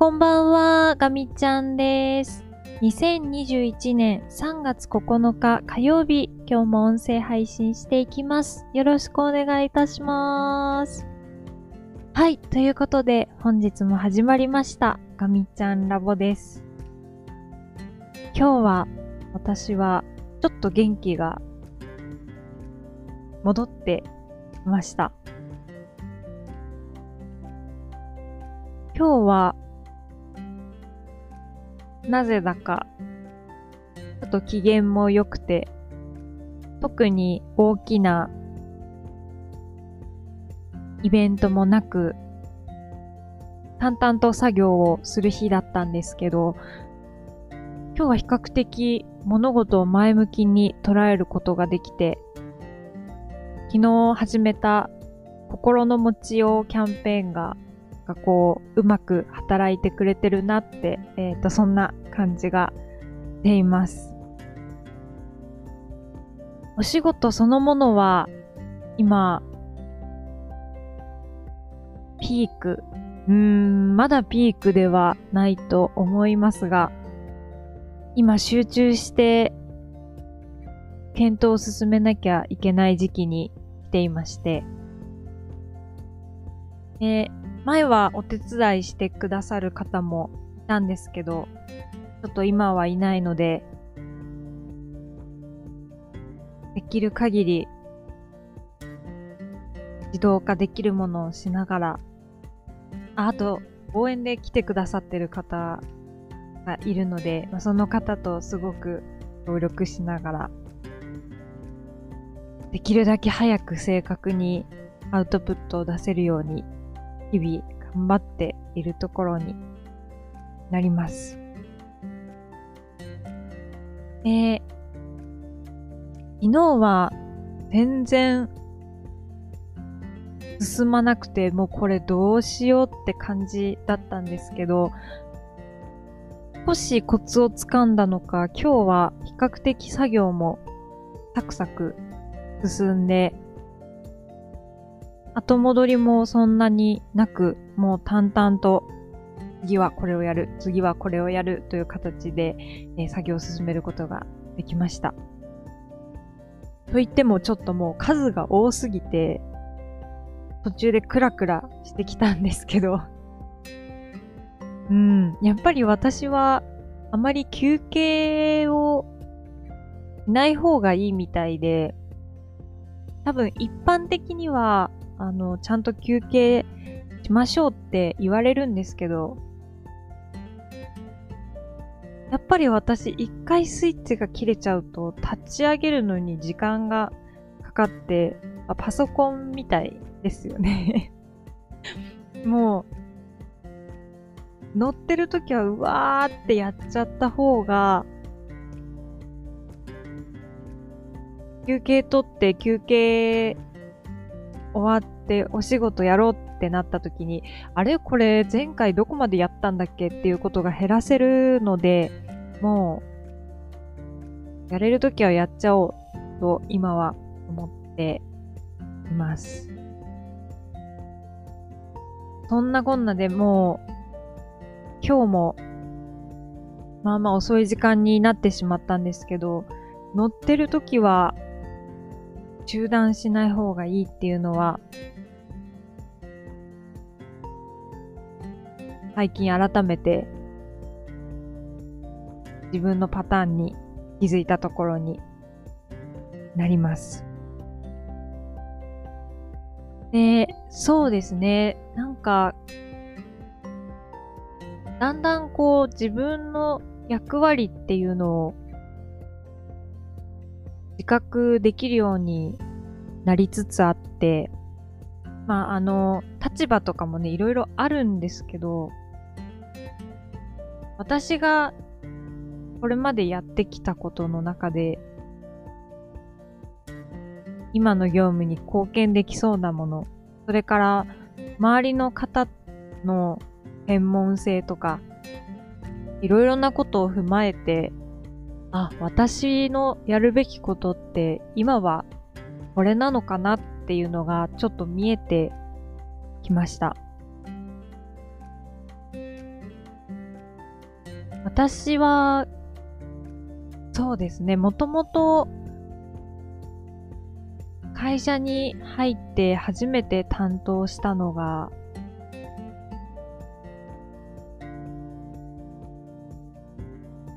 こんばんは、ガミちゃんです。2021年3月9日火曜日、今日も音声配信していきます。よろしくお願いいたします。はい、ということで本日も始まりました、ガミちゃんラボです。今日は私はちょっと元気が戻ってきました。今日はなぜだか、ちょっと機嫌も良くて、特に大きなイベントもなく、淡々と作業をする日だったんですけど、今日は比較的物事を前向きに捉えることができて、昨日始めた心の持ちようキャンペーンががこう、うまく働いてくれてるなって、えっ、と、そんな感じがしています。お仕事そのものは、今、ピーク。うーん、まだピークではないと思いますが、今集中して、検討を進めなきゃいけない時期に来ていまして、で前はお手伝いしてくださる方もいたんですけど、ちょっと今はいないので、できる限り自動化できるものをしながら、ああと、応援で来てくださってる方がいるので、まあその方とすごく協力しながら、できるだけ早く正確にアウトプットを出せるように日々頑張っているところになります。で、昨日は全然進まなくて、もうこれどうしようって感じだったんですけど、少しコツをつかんだのか、今日は比較的作業もサクサク進んで、後戻りもそんなになく、もう淡々と、次はこれをやる、次はこれをやるという形で、え作業を進めることができました。と言ってもちょっともう数が多すぎて、途中でクラクラしてきたんですけど、うん、やっぱり私はあまり休憩をしない方がいいみたいで、多分一般的にはあの、ちゃんと休憩しましょうって言われるんですけど、やっぱり私一回スイッチが切れちゃうと立ち上げるのに時間がかかって、あパソコンみたいですよね。もう、乗ってる時はうわーってやっちゃった方が、休憩取って休憩終わってお仕事やろうっってなった時に、あれ？これ前回どこまでやったんだっけ？っていうことが減らせるので、もう、やれる時はやっちゃおうと今は思っています。そんなこんなでもう、今日も、まあまあ遅い時間になってしまったんですけど、乗ってる時は中断しない方がいいっていうのは、最近改めて自分のパターンに気づいたところになります。で、そうですね。なんか、だんだんこう自分の役割っていうのを自覚できるようになりつつあって、まあ、あの、立場とかもね、いろいろあるんですけど、私がこれまでやってきたことの中で、今の業務に貢献できそうなもの、それから周りの方の専門性とか、いろいろなことを踏まえて、あ、私のやるべきことって今はこれなのかなっていうのがちょっと見えてきました。私は、そうですね、もともと会社に入って初めて担当したのが、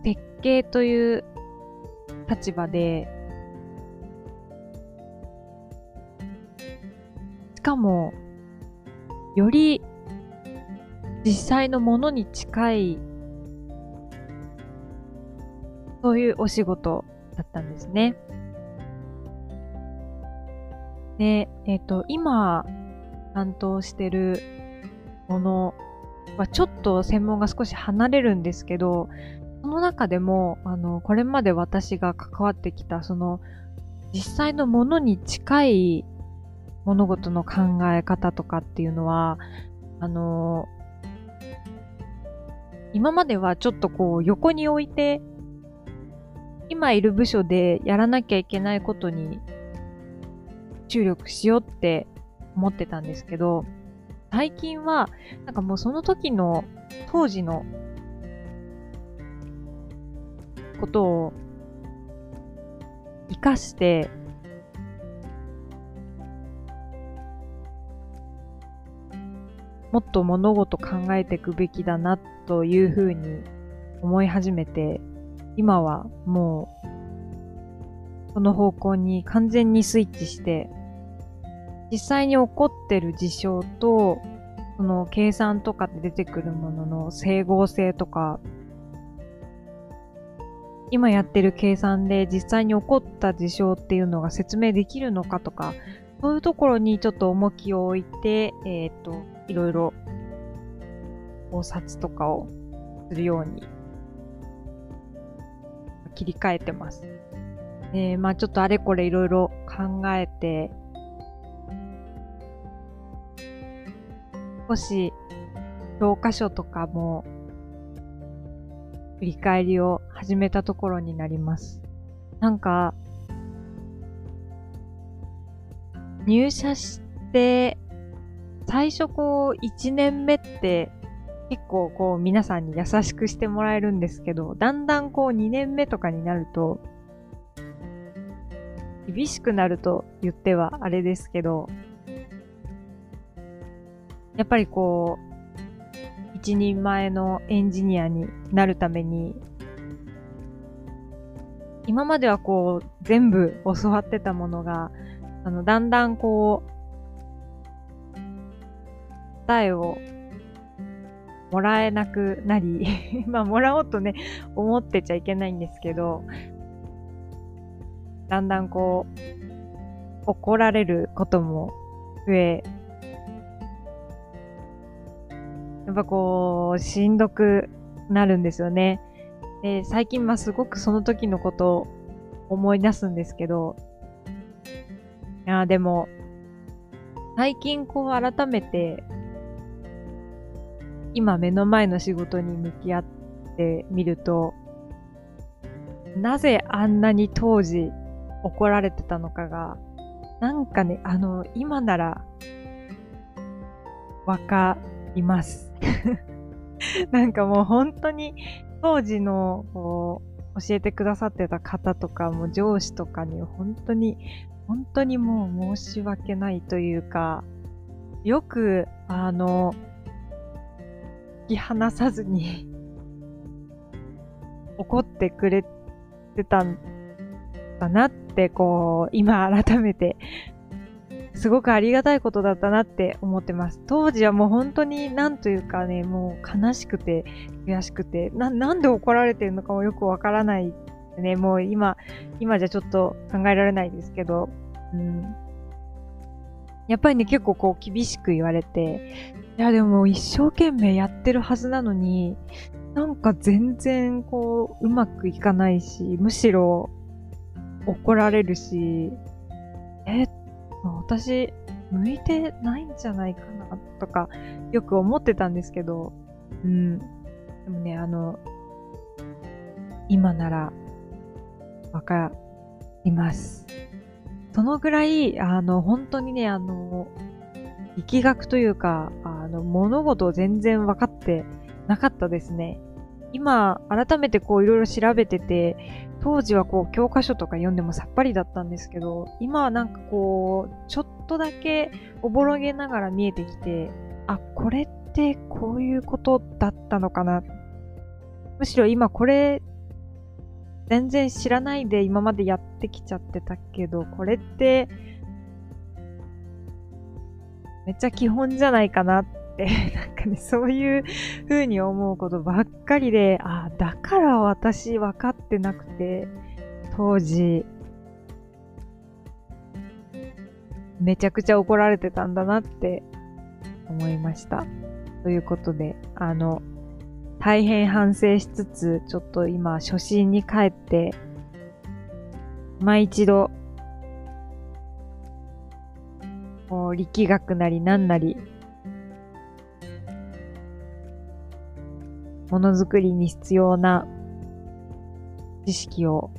設計という立場で、しかも、より実際のものに近い、そういうお仕事だったんですね。で、えっ、ー、と、今担当してるものはちょっと専門が少し離れるんですけど、その中でも、あの、これまで私が関わってきた、その、実際のものに近い物事の考え方とかっていうのは、あの、今まではちょっとこう横に置いて、今いる部署でやらなきゃいけないことに注力しようって思ってたんですけど、最近は、なんかもうその時の、当時のことを活かして、もっと物事考えていくべきだなというふうに思い始めて、今はもう、その方向に完全にスイッチして、実際に起こってる事象と、その計算とかで出てくるものの整合性とか、今やってる計算で実際に起こった事象っていうのが説明できるのかとか、そういうところにちょっと重きを置いて、えっ、ー、と、いろいろ考察とかをするように切り替えてます。えー、まあちょっとあれこれいろいろ考えて、少し教科書とかも振り返りを始めたところになります。なんか、入社して、最初こう、1年目って結構こう皆さんに優しくしてもらえるんですけど、だんだんこう2年目とかになると、厳しくなると言ってはあれですけど、やっぱりこう、一人前のエンジニアになるために、今まではこう、全部教わってたものが、あの、だんだんこう、答えをもらえなくなり まあ、もらおうとね、思ってちゃいけないんですけど、だんだんこう、怒られることも増えやっぱこう、しんどくなるんですよね。で、最近まあすごくその時のことを思い出すんですけど、いや、でも、最近こう改めて、今目の前の仕事に向き合ってみると、なぜあんなに当時怒られてたのかが、なんかね、あの、今なら、わかります。なんかもう本当に当時のこう教えてくださってた方とかも上司とかに本当に本当にもう申し訳ないというかよくあのき離さずに 怒ってくれてたんだなってこう今改めてすごくありがたいことだったなって思ってます。当時はもう本当になんというかね、もう悲しくて悔しくて、な、なんで怒られてるのかもよくわからないね、もう今、今じゃちょっと考えられないですけど、うん。やっぱりね、結構こう厳しく言われて、いやでも一生懸命やってるはずなのに、なんか全然こう、うまくいかないし、むしろ怒られるし、え、私、向いてないんじゃないかなとか、よく思ってたんですけど、うん。でもね、あの、今なら、わかります。そのぐらい、あの、本当にね、あの、力学というか、あの、物事を全然分かってなかったですね。今、改めてこういろいろ調べてて、当時はこう教科書とか読んでもさっぱりだったんですけど、今はなんかこう、ちょっとだけおぼろげながら見えてきて、あ、これってこういうことだったのかな。むしろ今これ、全然知らないで今までやってきちゃってたけど、これって、めっちゃ基本じゃないかなって、なんかね、そういう風に思うことばっかりで、あ、だから私分かってなくて、当時、めちゃくちゃ怒られてたんだなって思いました。ということで、あの、大変反省しつつ、ちょっと今、初心に帰って、今一度、こう、力学なりなんなり、ものづくりに必要な知識を、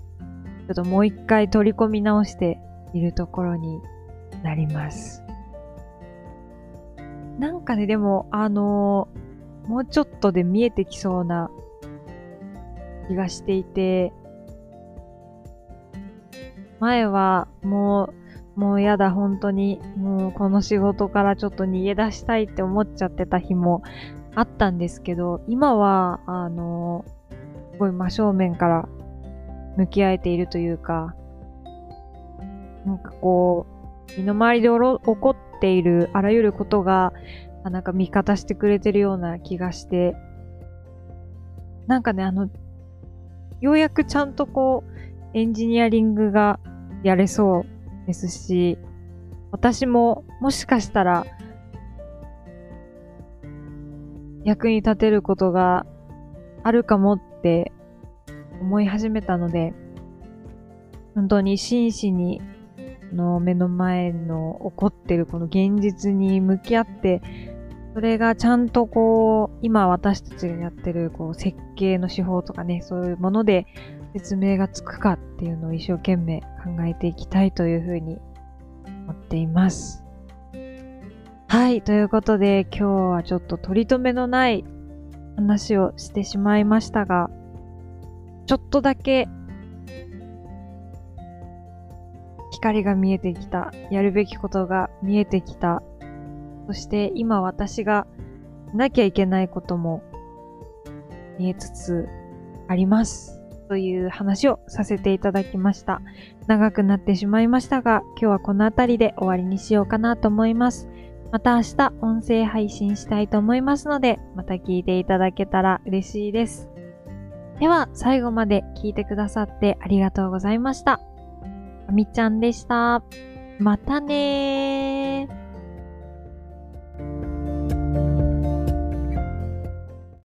ちょっともう一回取り込み直しているところになります。なんかね、でも、あのー、もうちょっとで見えてきそうな気がしていて、前はもう、もうやだ、本当に、もうこの仕事からちょっと逃げ出したいって思っちゃってた日もあったんですけど、今は、あの、すごい真正面から向き合えているというか、なんかこう、身の回りで起こっているあらゆることが、なんか味方してくれてるような気がして、なんかね、あの、ようやくちゃんとこう、エンジニアリングがやれそうですし、私ももしかしたら、役に立てることがあるかもって思い始めたので、本当に真摯にの目の前の起こってるこの現実に向き合って、それがちゃんとこう、今私たちがやってるこう設計の手法とかね、そういうもので説明がつくかっていうのを一生懸命考えていきたいというふうに思っています。はい、ということで今日はちょっと取り留めのない話をしてしまいましたが、ちょっとだけ光が見えてきた。やるべきことが見えてきた。そして今私がなきゃいけないことも見えつつあります。という話をさせていただきました。長くなってしまいましたが、今日はこの辺りで終わりにしようかなと思います。また明日音声配信したいと思いますので、また聞いていただけたら嬉しいです。では、最後まで聞いてくださってありがとうございました。あみちゃんでした。またねー。